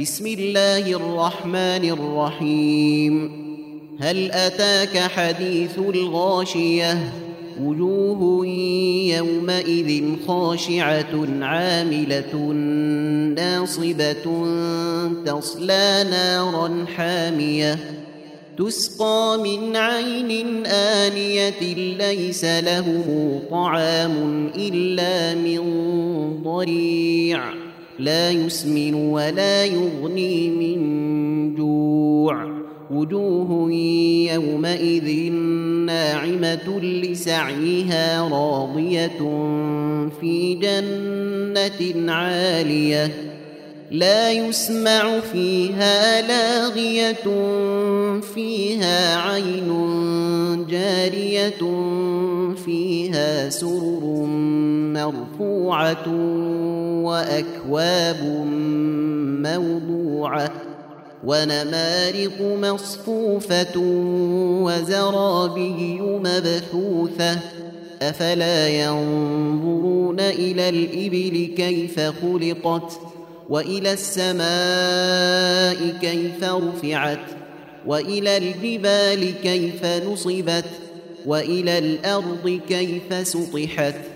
بسم الله الرحمن الرحيم. هل أتاك حديث الغاشية؟ وجوه يومئذ خاشعة عاملة ناصبة تصلى نارا حامية. تسقى من عين آنية ليس لهم طعام إلا من ضريع. لا يسمن ولا يغني من جوع. وجوه يومئذ ناعمة لسعيها راضية في جنة عالية. لا يسمع فيها لاغية فيها عين جارية فيها سرر مرفوعة. وأكواب موضوعة ونمارق مصفوفة وزرابي مبثوثة أفلا ينظرون إلى الإبل كيف خلقت وإلى السماء كيف رفعت وإلى الجبال كيف نصبت وإلى الأرض كيف سطحت.